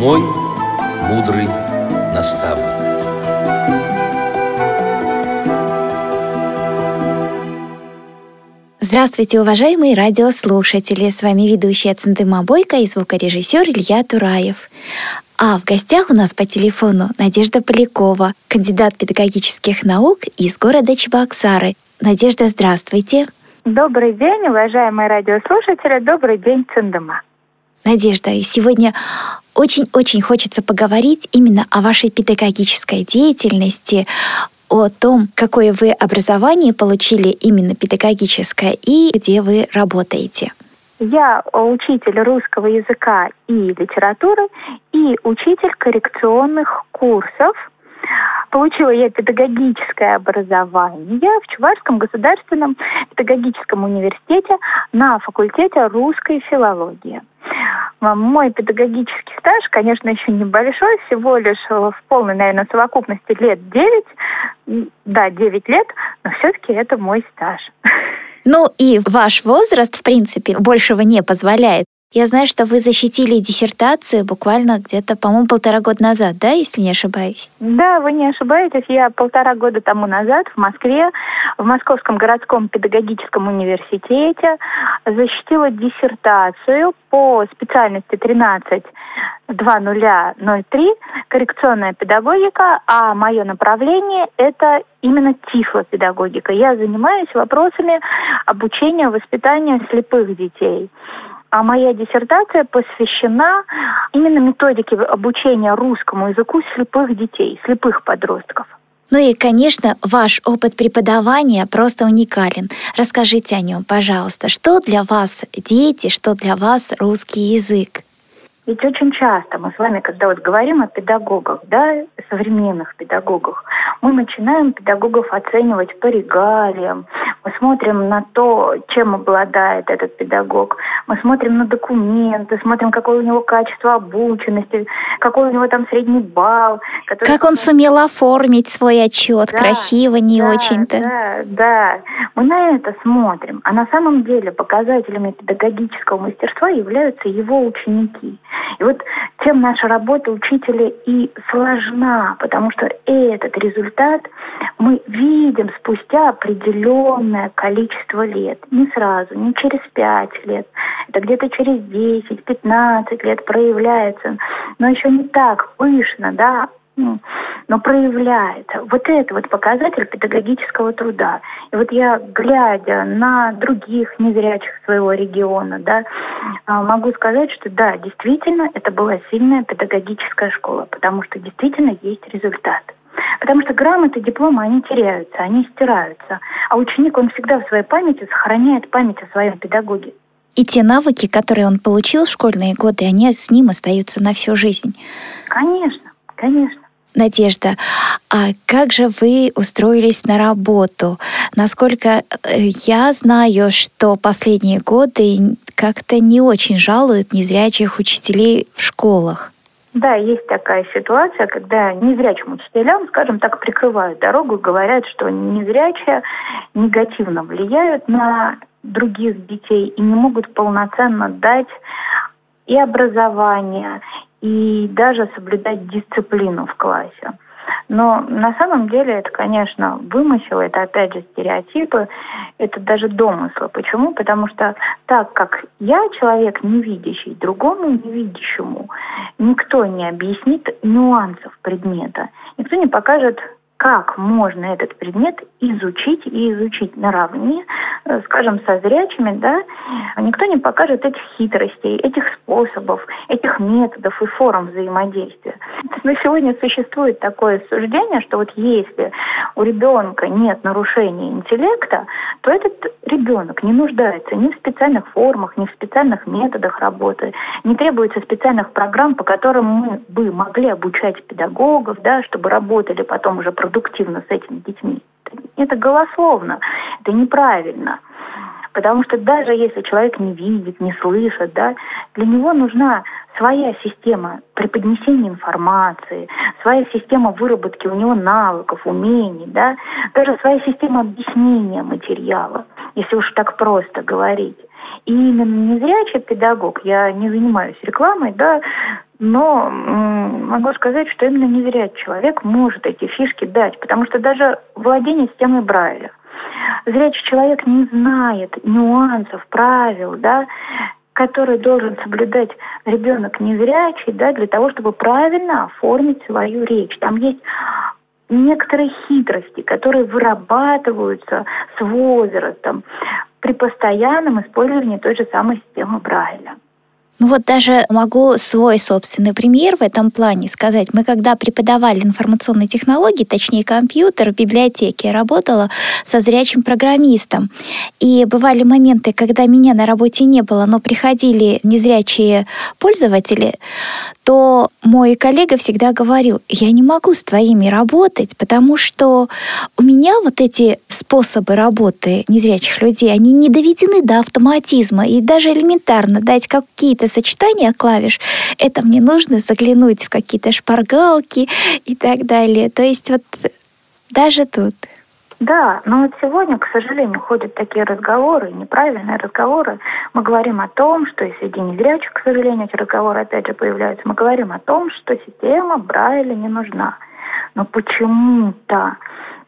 Мой мудрый наставник. Здравствуйте, уважаемые радиослушатели! С вами ведущая Центыма Бойко и звукорежиссер Илья Тураев. А в гостях у нас по телефону Надежда Полякова, кандидат педагогических наук из города Чебоксары. Надежда, здравствуйте. Добрый день, уважаемые радиослушатели. Добрый день, Цендема. Надежда, сегодня очень-очень хочется поговорить именно о вашей педагогической деятельности, о том, какое вы образование получили именно педагогическое и где вы работаете. Я учитель русского языка и литературы и учитель коррекционных курсов. Получила я педагогическое образование в Чувашском государственном педагогическом университете на факультете русской филологии. Мой педагогический стаж, конечно, еще небольшой, всего лишь в полной, наверное, совокупности лет 9. Да, 9 лет, но все-таки это мой стаж. Ну и ваш возраст, в принципе, большего не позволяет. Я знаю, что вы защитили диссертацию буквально где-то, по-моему, полтора года назад, да, если не ошибаюсь? Да, вы не ошибаетесь. Я полтора года тому назад в Москве, в Московском городском педагогическом университете защитила диссертацию по специальности 13 2003 коррекционная педагогика, а мое направление это именно тифлопедагогика. Я занимаюсь вопросами обучения, воспитания слепых детей. А моя диссертация посвящена именно методике обучения русскому языку слепых детей, слепых подростков. Ну и, конечно, ваш опыт преподавания просто уникален. Расскажите о нем, пожалуйста. Что для вас дети, что для вас русский язык? Ведь очень часто мы с вами, когда вот говорим о педагогах, да, современных педагогах, мы начинаем педагогов оценивать по регалиям, мы смотрим на то, чем обладает этот педагог, мы смотрим на документы, смотрим, какое у него качество обученности, какой у него там средний балл. Как он сумел оформить свой отчет, да, красиво, не да, очень-то. Да, да, мы на это смотрим. А на самом деле показателями педагогического мастерства являются его ученики. И вот тем наша работа учителя и сложна, потому что этот результат мы видим спустя определенное количество лет. Не сразу, не через пять лет. Это где-то через 10-15 лет проявляется. Но еще не так пышно, да, но проявляется. Вот это вот показатель педагогического труда. И вот я, глядя на других незрячих своего региона, да, а, могу сказать, что да, действительно, это была сильная педагогическая школа, потому что действительно есть результат. Потому что грамоты, дипломы, они теряются, они стираются. А ученик, он всегда в своей памяти сохраняет память о своем педагоге. И те навыки, которые он получил в школьные годы, они с ним остаются на всю жизнь. Конечно, конечно. Надежда, а как же вы устроились на работу? Насколько э, я знаю, что последние годы как-то не очень жалуют незрячих учителей в школах. Да, есть такая ситуация, когда незрячим учителям, скажем так, прикрывают дорогу говорят, что незрячие негативно влияют на других детей и не могут полноценно дать и образование, и даже соблюдать дисциплину в классе. Но на самом деле это, конечно, вымысел, это опять же стереотипы, это даже домыслы. Почему? Потому что так как я человек невидящий, другому невидящему, никто не объяснит нюансов предмета, никто не покажет как можно этот предмет изучить и изучить наравне, э, скажем, со зрячими, да, никто не покажет этих хитростей, этих способов, этих методов и форм взаимодействия. Но сегодня существует такое суждение, что вот если у ребенка нет нарушения интеллекта, то этот ребенок не нуждается ни в специальных формах, ни в специальных методах работы, не требуется специальных программ, по которым мы бы могли обучать педагогов, да, чтобы работали потом уже продуктивно с этими детьми. Это голословно, это неправильно. Потому что даже если человек не видит, не слышит, да, для него нужна своя система преподнесения информации, своя система выработки у него навыков, умений, да, даже своя система объяснения материала, если уж так просто говорить. И именно незрячий педагог, я не занимаюсь рекламой, да, Но могу сказать, что именно незрячий человек может эти фишки дать, потому что даже владение системой Брайля, зрячий человек не знает нюансов, правил, да, которые должен соблюдать ребенок незрячий, да, для того, чтобы правильно оформить свою речь. Там есть некоторые хитрости, которые вырабатываются с возрастом при постоянном использовании той же самой системы Брайля. Ну вот даже могу свой собственный пример в этом плане сказать. Мы когда преподавали информационные технологии, точнее компьютер в библиотеке, работала со зрячим программистом. И бывали моменты, когда меня на работе не было, но приходили незрячие пользователи, то мой коллега всегда говорил, я не могу с твоими работать, потому что у меня вот эти способы работы незрячих людей, они не доведены до автоматизма. И даже элементарно дать какие-то сочетания клавиш, это мне нужно заглянуть в какие-то шпаргалки и так далее. То есть вот даже тут. Да, но вот сегодня, к сожалению, ходят такие разговоры, неправильные разговоры. Мы говорим о том, что и среди незрячих, к сожалению, эти разговоры опять же появляются. Мы говорим о том, что система Брайля не нужна. Но почему-то,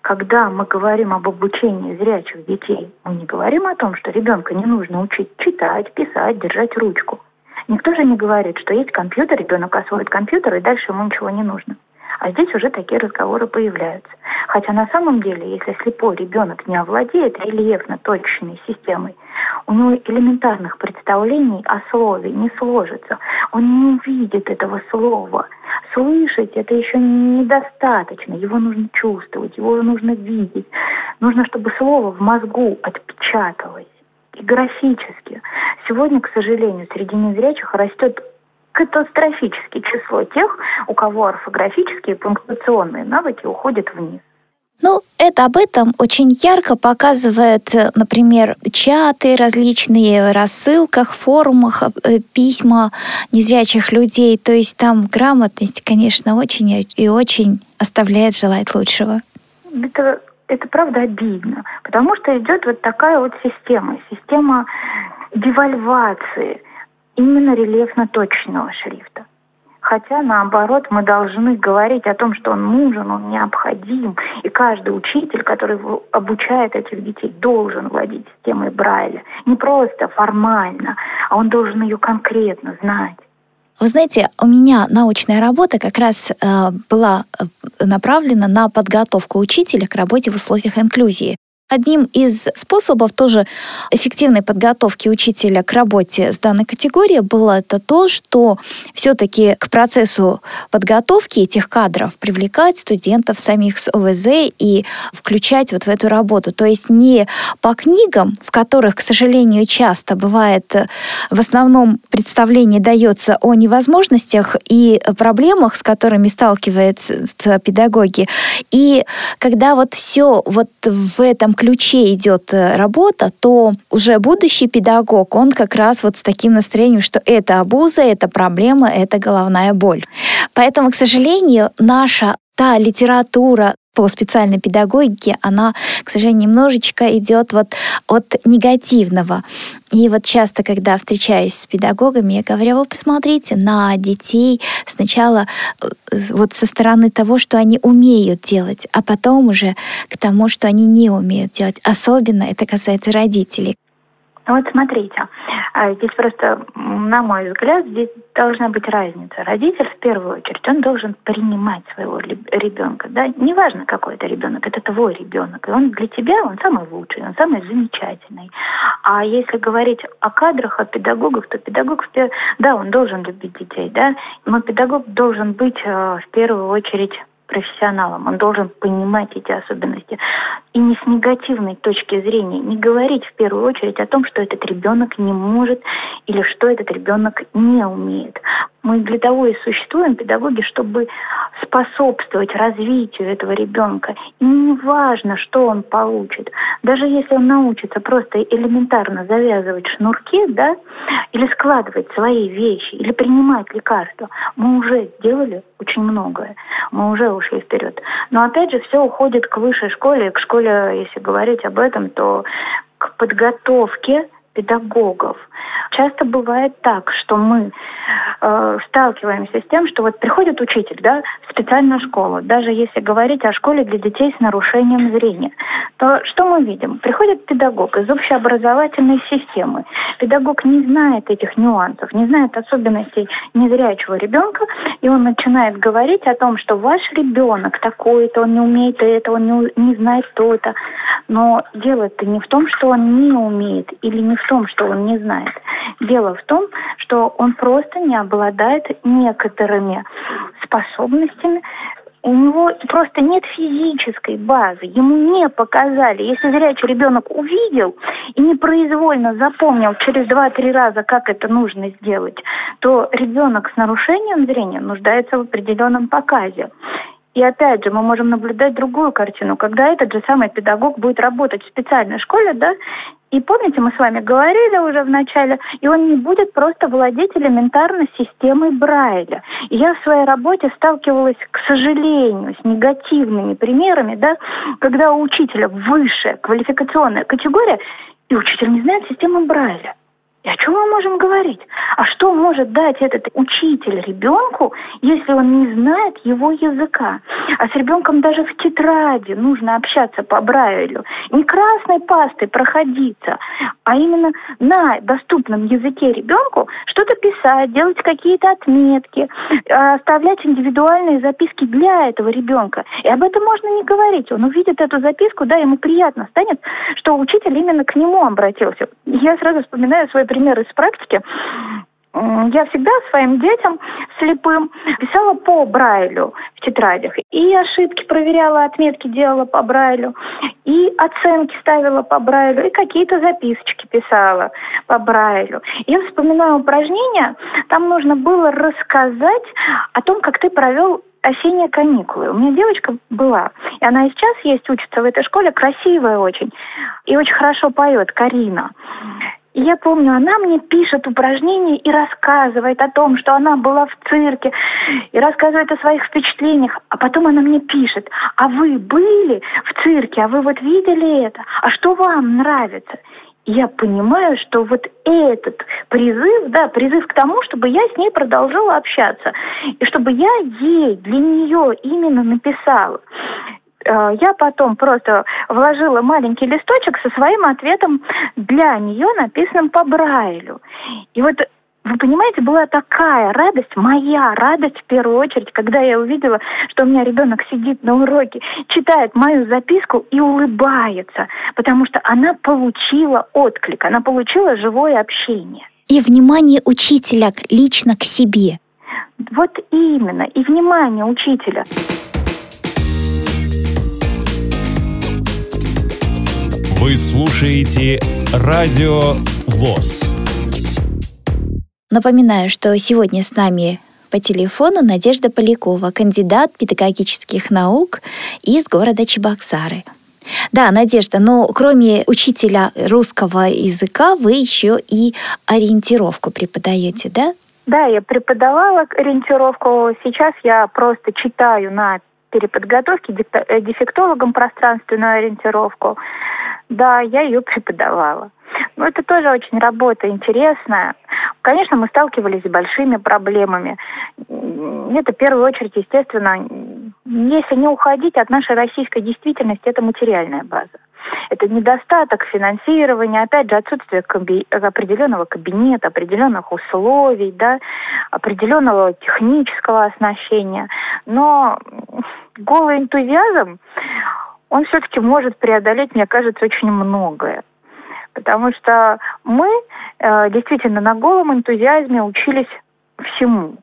когда мы говорим об обучении зрячих детей, мы не говорим о том, что ребенка не нужно учить читать, писать, держать ручку. Никто же не говорит, что есть компьютер, ребенок освоит компьютер, и дальше ему ничего не нужно. А здесь уже такие разговоры появляются. Хотя на самом деле, если слепой ребенок не овладеет рельефно-точечной системой, у него элементарных представлений о слове не сложится. Он не увидит этого слова. Слышать это еще недостаточно. Его нужно чувствовать, его нужно видеть. Нужно, чтобы слово в мозгу отпечаталось и графически. Сегодня, к сожалению, среди незрячих растет катастрофическое число тех, у кого орфографические и пунктуационные навыки уходят вниз. Ну, это об этом очень ярко показывают, например, чаты различные, в рассылках, форумах, э, письма незрячих людей. То есть там грамотность, конечно, очень и очень оставляет желать лучшего. Это, это правда обидно, потому что идет вот такая вот система, система девальвации – именно рельефно-точного шрифта. Хотя, наоборот, мы должны говорить о том, что он нужен, он необходим. И каждый учитель, который обучает этих детей, должен владеть системой Брайля. Не просто формально, а он должен ее конкретно знать. Вы знаете, у меня научная работа как раз э, была э, направлена на подготовку учителя к работе в условиях инклюзии. Одним из способов тоже эффективной подготовки учителя к работе с данной категорией было это то, что все-таки к процессу подготовки этих кадров привлекать студентов самих с ОВЗ и включать вот в эту работу. То есть не по книгам, в которых, к сожалению, часто бывает в основном представление дается о невозможностях и проблемах, с которыми сталкиваются педагоги. И когда вот все вот в этом ключе идет э, работа, то уже будущий педагог, он как раз вот с таким настроением, что это обуза, это проблема, это головная боль. Поэтому, к сожалению, наша та литература, по специальной педагогике, она, к сожалению, немножечко идет вот от негативного. И вот часто, когда встречаюсь с педагогами, я говорю, вы посмотрите на детей сначала э, вот со стороны того, что они умеют делать, а потом уже к тому, что они не умеют делать. Особенно это касается родителей. Ну вот смотрите, а, здесь просто, на мой взгляд, здесь должна быть разница. Родитель, в первую очередь, он должен принимать своего ребенка. Да? Неважно, какой это ребенок, это твой ребенок. И он для тебя, он самый лучший, он самый замечательный. А если говорить о кадрах, о педагогах, то педагог, да, он должен любить детей, да, но педагог должен быть э, в первую очередь профессионалом, он должен понимать эти особенности. И не с негативной точки зрения, не говорить в первую очередь о том, что этот ребенок не может или что этот ребенок не умеет. Мы для того и существуем, педагоги, чтобы способствовать развитию этого ребенка. И не важно, что он получит. Даже если он научится просто элементарно завязывать шнурки, да, или складывать свои вещи, или принимать лекарства, мы уже сделали очень многое. Мы уже ушли вперед. Но опять же, все уходит к высшей школе, к школе, если говорить об этом, то к подготовке педагогов. Часто бывает так, что мы э, сталкиваемся с тем, что вот приходит учитель, да, в специальную школу, даже если говорить о школе для детей с нарушением зрения, то что мы видим? Приходит педагог из общеобразовательной системы. Педагог не знает этих нюансов, не знает особенностей незрячего ребенка, и он начинает говорить о том, что ваш ребенок такой-то, он не умеет это, он не, не знает то-то. Но дело-то не в том, что он не умеет, или не в том, что он не знает. Дело в том, что он просто не обладает некоторыми способностями, у него просто нет физической базы, ему не показали. Если зрячий ребенок увидел и непроизвольно запомнил через два-три раза, как это нужно сделать, то ребенок с нарушением зрения нуждается в определенном показе. И опять же, мы можем наблюдать другую картину, когда этот же самый педагог будет работать в специальной школе, да, и помните, мы с вами говорили уже в начале, и он не будет просто владеть элементарно системой Брайля. И я в своей работе сталкивалась, к сожалению, с негативными примерами, да, когда у учителя высшая квалификационная категория, и учитель не знает системы Брайля. И о чем мы можем говорить? А что может дать этот учитель ребенку, если он не знает его языка? А с ребенком даже в тетради нужно общаться по Брайлю. Не красной пастой проходиться, а именно на доступном языке ребенку что-то писать, делать какие-то отметки, оставлять индивидуальные записки для этого ребенка. И об этом можно не говорить. Он увидит эту записку, да, ему приятно станет, что учитель именно к нему обратился. Я сразу вспоминаю свой пример из практики. Я всегда своим детям слепым писала по Брайлю в тетрадях. И ошибки проверяла, отметки делала по Брайлю, и оценки ставила по Брайлю, и какие-то записочки писала по Брайлю. Я вспоминаю упражнения, там нужно было рассказать о том, как ты провел осенние каникулы. У меня девочка была, и она и сейчас есть, учится в этой школе, красивая очень, и очень хорошо поет, Карина. Я помню, она мне пишет упражнения и рассказывает о том, что она была в цирке, и рассказывает о своих впечатлениях. А потом она мне пишет, а вы были в цирке, а вы вот видели это? А что вам нравится? Я понимаю, что вот этот призыв, да, призыв к тому, чтобы я с ней продолжала общаться, и чтобы я ей, для нее именно написала. Э, я потом просто вложила маленький листочек со своим ответом для нее, написанным по Брайлю. И вот вы понимаете, была такая радость, моя радость в первую очередь, когда я увидела, что у меня ребенок сидит на уроке, читает мою записку и улыбается, потому что она получила отклик, она получила живое общение. И внимание учителя лично к себе. Вот именно, и внимание учителя. Вы слушаете Радио ВОЗ. Напоминаю, что сегодня с нами по телефону Надежда Полякова, кандидат педагогических наук из города Чебоксары. Да, Надежда, но кроме учителя русского языка вы еще и ориентировку преподаете, да? Да, я преподавала ориентировку. Сейчас я просто читаю на переподготовке дефектологам пространственную ориентировку. Да, я ее преподавала. Но это тоже очень работа интересная. Конечно, мы сталкивались с большими проблемами. Это в первую очередь, естественно, если не уходить от нашей российской действительности, это материальная база. Это недостаток финансирования, опять же, отсутствие каби- определенного кабинета, определенных условий, да, определенного технического оснащения. Но голый энтузиазм, он все-таки может преодолеть, мне кажется, очень многое. Потому что мы э, действительно на голом энтузиазме учились всему.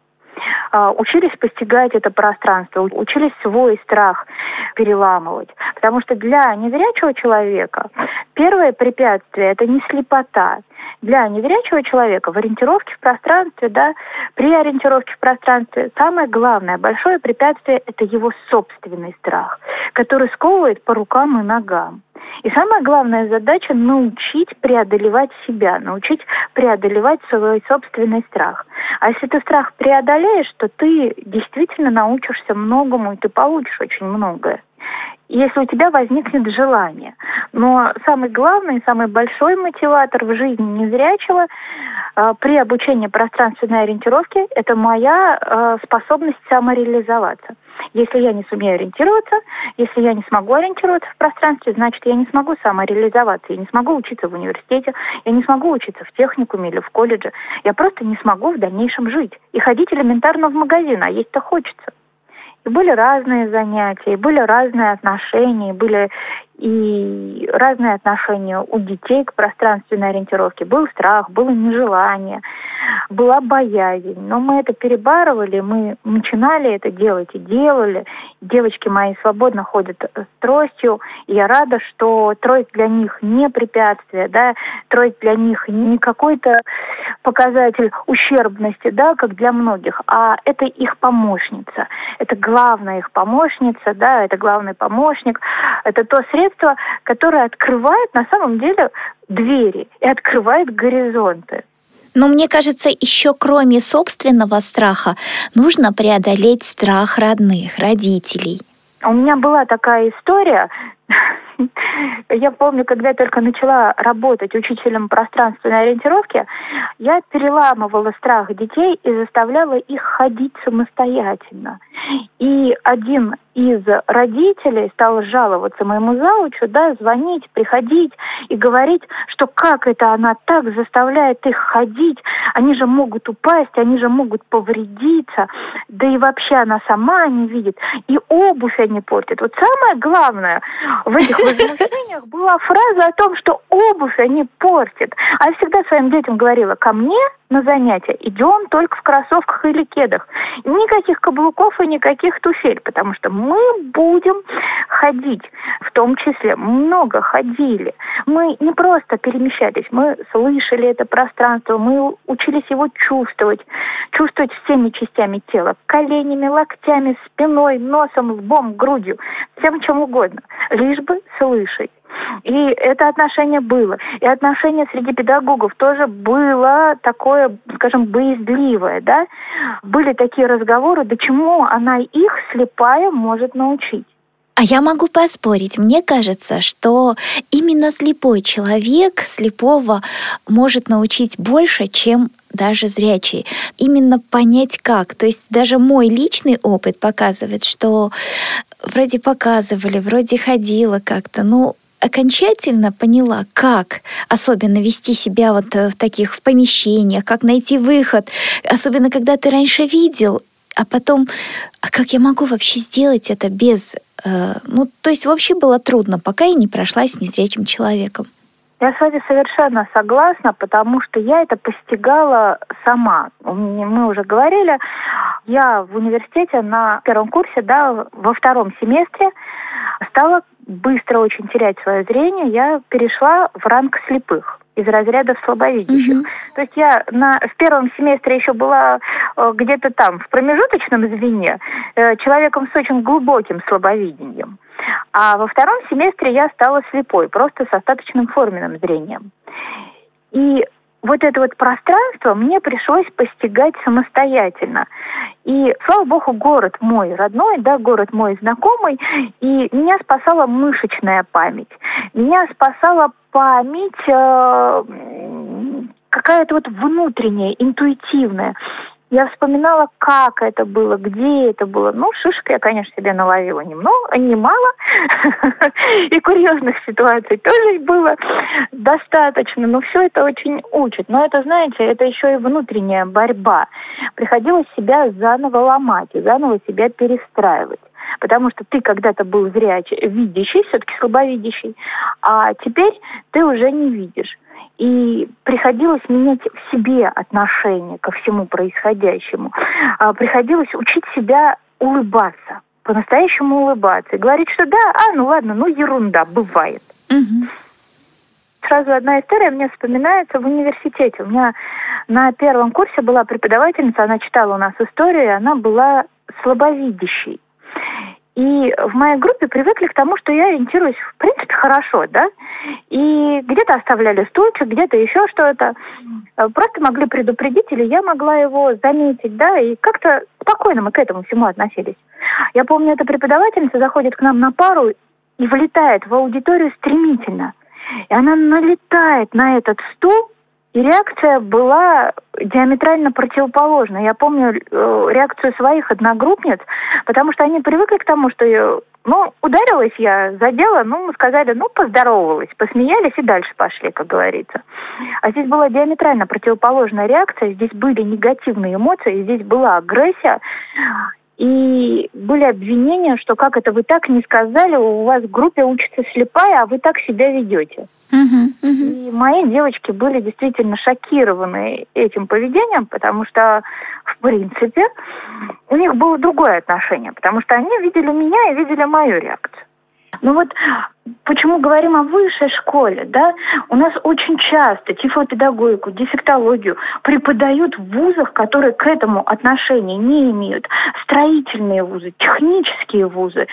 Э, учились постигать это пространство, учились свой страх переламывать. Потому что для незрячего человека первое препятствие – это не слепота. Для незрячего человека в ориентировке в пространстве, да, при ориентировке в пространстве самое главное, большое препятствие – это его собственный страх, который сковывает по рукам и ногам. И самая главная задача – научить преодолевать себя, научить преодолевать свой собственный страх. А если ты страх преодолеешь, то ты действительно научишься многому, и ты получишь очень многое если у тебя возникнет желание. Но самый главный, самый большой мотиватор в жизни незрячего э, при обучении пространственной ориентировки это моя э, способность самореализоваться. Если я не сумею ориентироваться, если я не смогу ориентироваться в пространстве, значит, я не смогу самореализоваться, я не смогу учиться в университете, я не смогу учиться в техникуме или в колледже. Я просто не смогу в дальнейшем жить и ходить элементарно в магазин, а есть-то хочется. И были разные занятия, были разные отношения, были и разные отношения у детей к пространственной ориентировке. Был страх, было нежелание, была боязнь. Но мы это перебарывали, мы начинали это делать и делали. Девочки мои свободно ходят с тростью. И я рада, что трость для них не препятствие, да, трость для них не какой-то показатель ущербности, да, как для многих, а это их помощница. Это главная их помощница, да, это главный помощник. Это то средство, которое открывает на самом деле двери и открывает горизонты. Но мне кажется, еще кроме собственного страха, нужно преодолеть страх родных, родителей. У меня была такая история. Я помню, когда я только начала работать учителем пространственной ориентировки, я переламывала страх детей и заставляла их ходить самостоятельно. И один из родителей стал жаловаться моему заучу, да, звонить, приходить и говорить, что как это она так заставляет их ходить, они же могут упасть, они же могут повредиться, да и вообще она сама не видит, и обувь они портят. Вот самое главное в этих возмущениях была фраза о том, что обувь они портят. А я всегда своим детям говорила, ко мне на занятия идем только в кроссовках или кедах. Никаких каблуков и никаких туфель, потому что мы будем ходить, в том числе много ходили. Мы не просто перемещались, мы слышали это пространство, мы учились его чувствовать, чувствовать всеми частями тела, коленями, локтями, спиной, носом, лбом, грудью, всем чем угодно, лишь бы слышать. И это отношение было. И отношение среди педагогов тоже было такое, скажем, боязливое, да. Были такие разговоры, до чему она их, слепая, может научить. А я могу поспорить. Мне кажется, что именно слепой человек слепого может научить больше, чем даже зрячий. Именно понять как. То есть даже мой личный опыт показывает, что вроде показывали, вроде ходила как-то, но окончательно поняла, как особенно вести себя вот э, в таких в помещениях, как найти выход, особенно когда ты раньше видел, а потом, а как я могу вообще сделать это без... Э, ну, то есть вообще было трудно, пока я не прошла с незрячим человеком. Я с вами совершенно согласна, потому что я это постигала сама. Мы уже говорили, я в университете на первом курсе, да, во втором семестре стала быстро очень терять свое зрение, я перешла в ранг слепых из разряда слабовидящих. Mm-hmm. То есть я на, в первом семестре еще была э, где-то там, в промежуточном звене, э, человеком с очень глубоким слабовидением. А во втором семестре я стала слепой, просто с остаточным форменным зрением. И вот это вот пространство мне пришлось постигать самостоятельно. И, слава богу, город мой родной, да, город мой знакомый, и меня спасала мышечная память. Меня спасала память э, какая-то вот внутренняя, интуитивная. Я вспоминала, как это было, где это было. Ну, шишек я, конечно, себе наловила немного, немало. И курьезных ситуаций тоже было достаточно. Но все это очень учит. Но это, знаете, это еще и внутренняя борьба. Приходилось себя заново ломать и заново себя перестраивать потому что ты когда-то был зрячий, видящий, все-таки слабовидящий, а теперь ты уже не видишь. И приходилось менять в себе отношение ко всему происходящему. А, приходилось учить себя улыбаться, по-настоящему улыбаться. И говорить, что да, а, ну ладно, ну ерунда, бывает. Угу. Сразу одна история мне вспоминается в университете. У меня на первом курсе была преподавательница, она читала у нас историю, и она была слабовидящей. И в моей группе привыкли к тому, что я ориентируюсь, в принципе, хорошо, да? И где-то оставляли стульчик, где-то еще что-то. Э, просто могли предупредить, или я могла его заметить, да? И как-то спокойно мы к этому всему относились. Я помню, эта преподавательница заходит к нам на пару и влетает в аудиторию стремительно. И она налетает на этот стул, И реакция была диаметрально противоположна. Я помню э, реакцию своих одногруппниц, потому что они привыкли к тому, что я, ну, ударилась я, задела, ну, мы сказали, ну, поздоровалась, посмеялись и дальше пошли, как говорится. А здесь была диаметрально противоположная реакция, здесь были негативные эмоции, здесь была агрессия, и были обвинения, что как это вы так не сказали, у вас в группе учится слепая, а вы так себя ведете. Uh-huh, uh-huh. И мои девочки были действительно шокированы этим поведением, потому что, в принципе, у них было другое отношение, потому что они видели меня и видели мою реакцию. Ну вот почему говорим о высшей школе, да, у нас очень часто тифлопедагогику, дефектологию преподают в вузах, которые к этому отношения не имеют. Строительные вузы, технические вузы.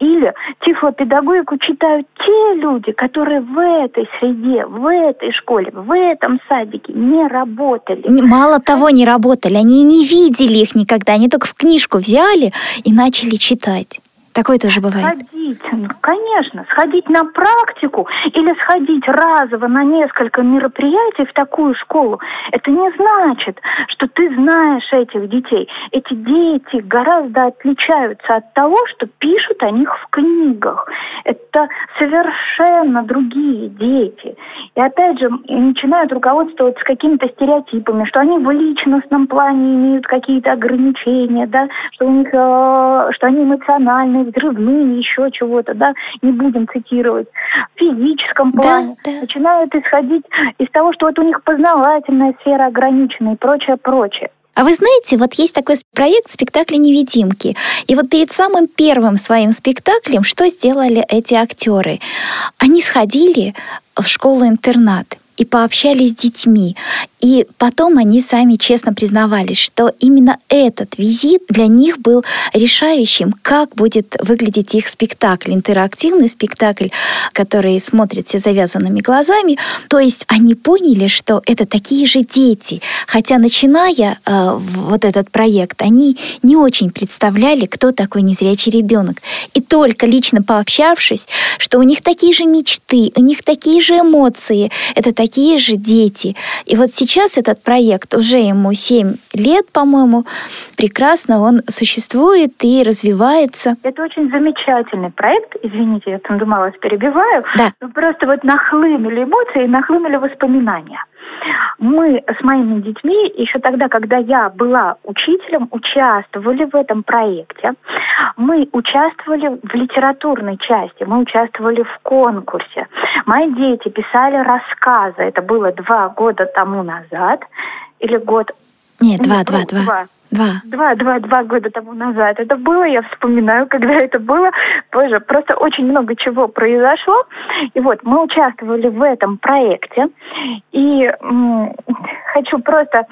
Или тифлопедагогику читают те люди, которые в этой среде, в этой школе, в этом садике не работали. Мало того, не работали, они не видели их никогда, они только в книжку взяли и начали читать. Такое тоже бывает. Сходить, ну, конечно, сходить на практику или сходить разово на несколько мероприятий в такую школу, это не значит, что ты знаешь этих детей. Эти дети гораздо отличаются от того, что пишут о них в книгах. Это совершенно другие дети. И опять же, начинают руководствоваться какими-то стереотипами, что они в личностном плане имеют какие-то ограничения, да, что у них, э, что они эмоциональные, взрывные, еще чего-то, да, не будем цитировать, в физическом плане. Да, да. Начинают исходить из того, что вот у них познавательная сфера ограничена и прочее, прочее. А вы знаете, вот есть такой проект спектакля «Невидимки». И вот перед самым первым своим спектаклем что сделали эти актеры? Они сходили в школу-интернат и пообщались с детьми. И потом они сами честно признавались, что именно этот визит для них был решающим, как будет выглядеть их спектакль, интерактивный спектакль, который смотрится завязанными глазами. То есть они поняли, что это такие же дети. Хотя начиная э, вот этот проект, они не очень представляли, кто такой незрячий ребенок. И только лично пообщавшись, что у них такие же мечты, у них такие же эмоции, это такие же дети. И вот сейчас сейчас этот проект, уже ему 7 лет, по-моему, прекрасно он существует и развивается. Это очень замечательный проект. Извините, я там думала, перебиваю. Да. Просто вот нахлынули эмоции, нахлынули воспоминания. Мы с моими детьми еще тогда, когда я была учителем, участвовали в этом проекте. Мы участвовали в литературной части, мы участвовали в конкурсе. Мои дети писали рассказы. Это было два года тому назад или год. Нет, два, два, два. два. Два. Два, два, два года тому назад. Это было, я вспоминаю, когда это было. Боже, просто очень много чего произошло. И вот мы участвовали в этом проекте. И м- хочу просто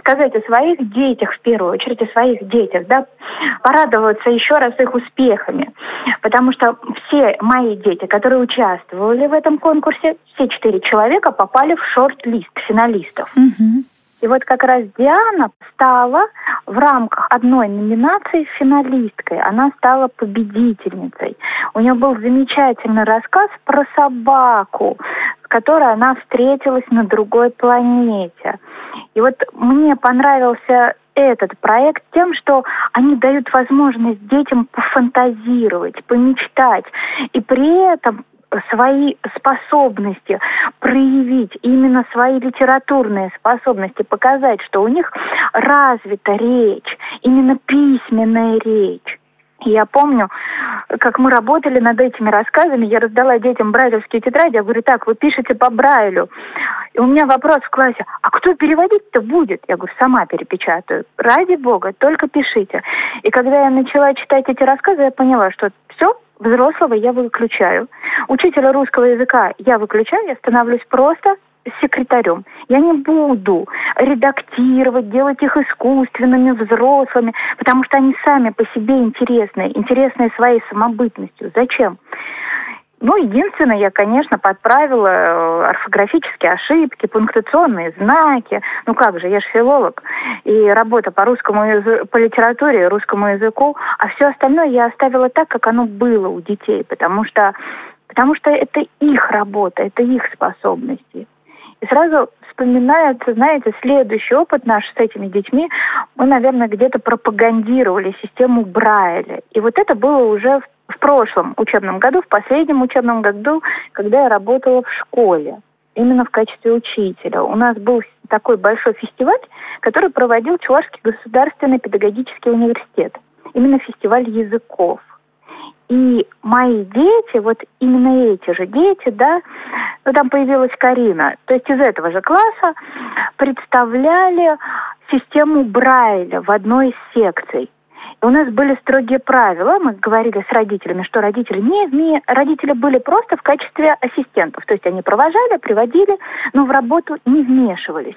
сказать о своих детях в первую очередь, о своих детях, да, порадоваться еще раз их успехами. Потому что все мои дети, которые участвовали в этом конкурсе, все четыре человека попали в шорт-лист финалистов. Угу. И вот как раз Диана стала в рамках одной номинации финалисткой. Она стала победительницей. У нее был замечательный рассказ про собаку, с которой она встретилась на другой планете. И вот мне понравился этот проект тем, что они дают возможность детям пофантазировать, помечтать, и при этом свои способности проявить, именно свои литературные способности показать, что у них развита речь, именно письменная речь. Я помню, как мы работали над этими рассказами, я раздала детям брайлевские тетради, я говорю, так, вы пишете по Брайлю. И у меня вопрос в классе, а кто переводить-то будет? Я говорю, сама перепечатаю. Ради бога, только пишите. И когда я начала читать эти рассказы, я поняла, что все, взрослого я выключаю. Учителя русского языка я выключаю, я становлюсь просто секретарем. Я не буду редактировать, делать их искусственными, взрослыми, потому что они сами по себе интересные, интересные своей самобытностью. Зачем? Ну, единственное, я, конечно, подправила э, орфографические ошибки, пунктуационные знаки. Ну как же, я же филолог. И работа по русскому языку, по литературе, русскому языку. А все остальное я оставила так, как оно было у детей, потому что, потому что это их работа, это их способности. И сразу вспоминается, знаете, следующий опыт наш с этими детьми. Мы, наверное, где-то пропагандировали систему Брайля. И вот это было уже в, в прошлом учебном году, в последнем учебном году, когда я работала в школе именно в качестве учителя. У нас был такой большой фестиваль, который проводил Чувашский государственный педагогический университет. Именно фестиваль языков. И мои дети, вот именно эти же дети, да, ну там появилась Карина, то есть из этого же класса представляли систему Брайля в одной из секций. У нас были строгие правила, мы говорили с родителями, что родители не вме... родители были просто в качестве ассистентов, то есть они провожали, приводили, но в работу не вмешивались.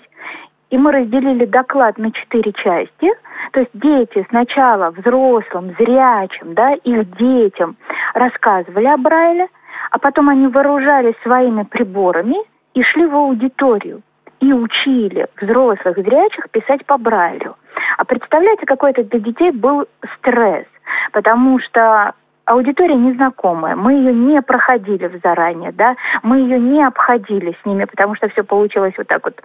И мы разделили доклад на четыре части. То есть дети сначала взрослым, зрячим, да, их детям рассказывали о Брайле, а потом они вооружались своими приборами и шли в аудиторию и учили взрослых зрячих писать по Брайлю. Представляете, какой это для детей был стресс, потому что аудитория незнакомая, мы ее не проходили в заранее, да, мы ее не обходили с ними, потому что все получилось вот так вот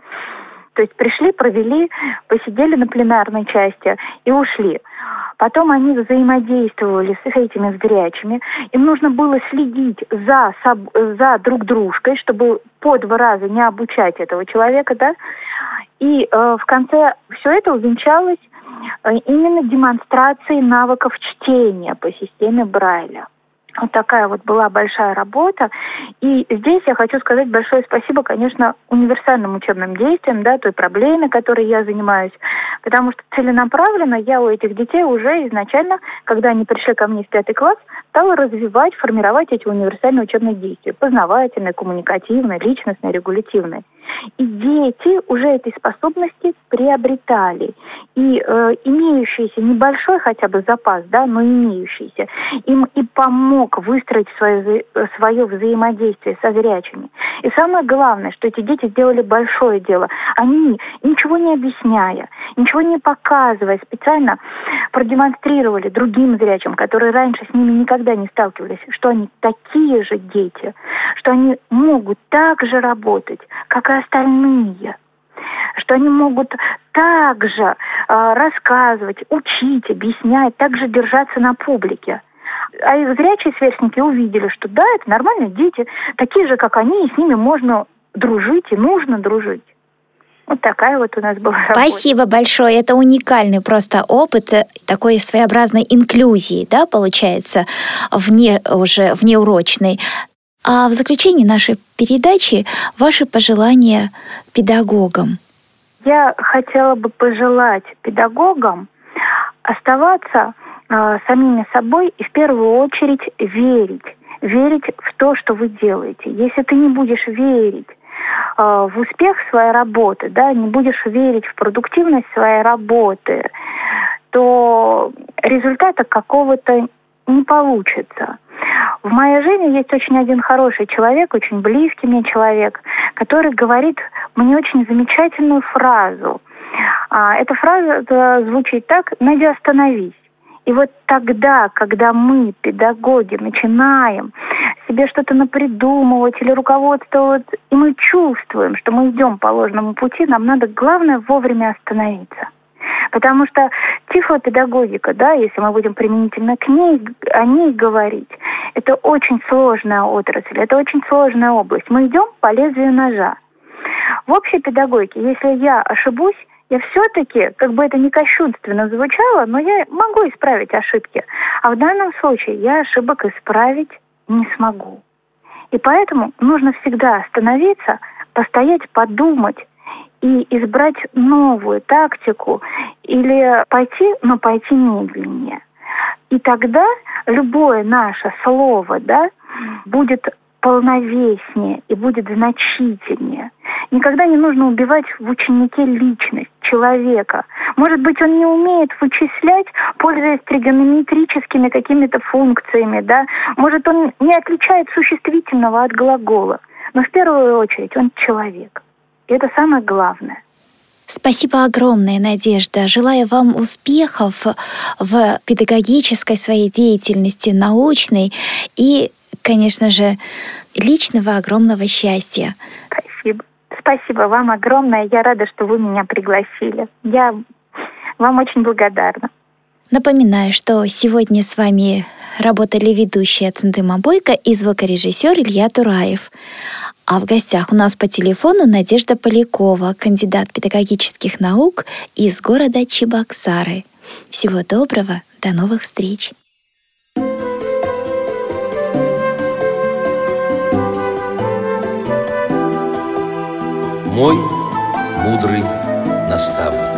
то есть пришли, провели, посидели на пленарной части и ушли. Потом они взаимодействовали с этими зрячими. Им нужно было следить за, за друг дружкой, чтобы по два раза не обучать этого человека, да. И э, в конце все это увенчалось именно демонстрацией навыков чтения по системе Брайля. Вот такая вот была большая работа. И здесь я хочу сказать большое спасибо, конечно, универсальным учебным действиям, да, той проблеме, которой я занимаюсь. Потому что целенаправленно я у этих детей уже изначально, когда они пришли ко мне в пятый класс, стала развивать, формировать эти универсальные учебные действия. Познавательные, коммуникативные, личностные, регулятивные. И дети уже этой способности приобретали. И э, имеющийся небольшой хотя бы запас, да, но имеющийся, им и помог выстроить свое, свое взаимодействие со зрячими. И самое главное, что эти дети сделали большое дело. Они, ничего не объясняя, ничего не показывая, специально продемонстрировали другим зрячим, которые раньше с ними никогда не сталкивались, что они такие же дети, что они могут так же работать, как остальные что они могут также э, рассказывать, учить, объяснять, также держаться на публике. А их зрячие сверстники увидели, что да, это нормальные дети, такие же, как они, и с ними можно дружить и нужно дружить. Вот такая вот у нас была работа. Спасибо большое. Это уникальный просто опыт э, такой своеобразной инклюзии, да, получается, вне уже внеурочной. А в заключении нашей передачи ваши пожелания педагогам. Я хотела бы пожелать педагогам оставаться э, самими собой и в первую очередь верить. Верить в то, что вы делаете. Если ты не будешь верить Э, в успех своей работы, да, не будешь верить в продуктивность своей работы, то результата какого-то не получится. В моей жизни есть очень один хороший человек, очень близкий мне человек, который говорит мне очень замечательную фразу. А, эта фраза звучит так «Надя, остановись». И вот тогда, когда мы, педагоги, начинаем себе что-то напридумывать или руководствовать, и мы чувствуем, что мы идем по ложному пути, нам надо, главное, вовремя остановиться. Потому что тифлопедагогика, да, если мы будем применительно к ней, о ней говорить, это очень сложная отрасль, это очень сложная область. Мы идем по лезвию ножа. В общей педагогике, если я ошибусь, я все-таки, как бы это не кощунственно звучало, но я могу исправить ошибки. А в данном случае я ошибок исправить не смогу. И поэтому нужно всегда остановиться, постоять, подумать и избрать новую тактику или пойти, но пойти медленнее. И тогда любое наше слово да, будет полновеснее и будет значительнее. Никогда не нужно убивать в ученике личность человека. Может быть, он не умеет вычислять, пользуясь тригонометрическими какими-то функциями, да? Может, он не отличает существительного от глагола. Но в первую очередь он человек. И это самое главное. Спасибо огромное, Надежда. Желаю вам успехов в педагогической своей деятельности, научной и, конечно же, личного огромного счастья. Спасибо. спасибо вам огромное. Я рада, что вы меня пригласили. Я вам очень благодарна. Напоминаю, что сегодня с вами работали ведущая Центыма Бойко и звукорежиссер Илья Тураев. А в гостях у нас по телефону Надежда Полякова, кандидат педагогических наук из города Чебоксары. Всего доброго, до новых встреч! Мой мудрый наставник.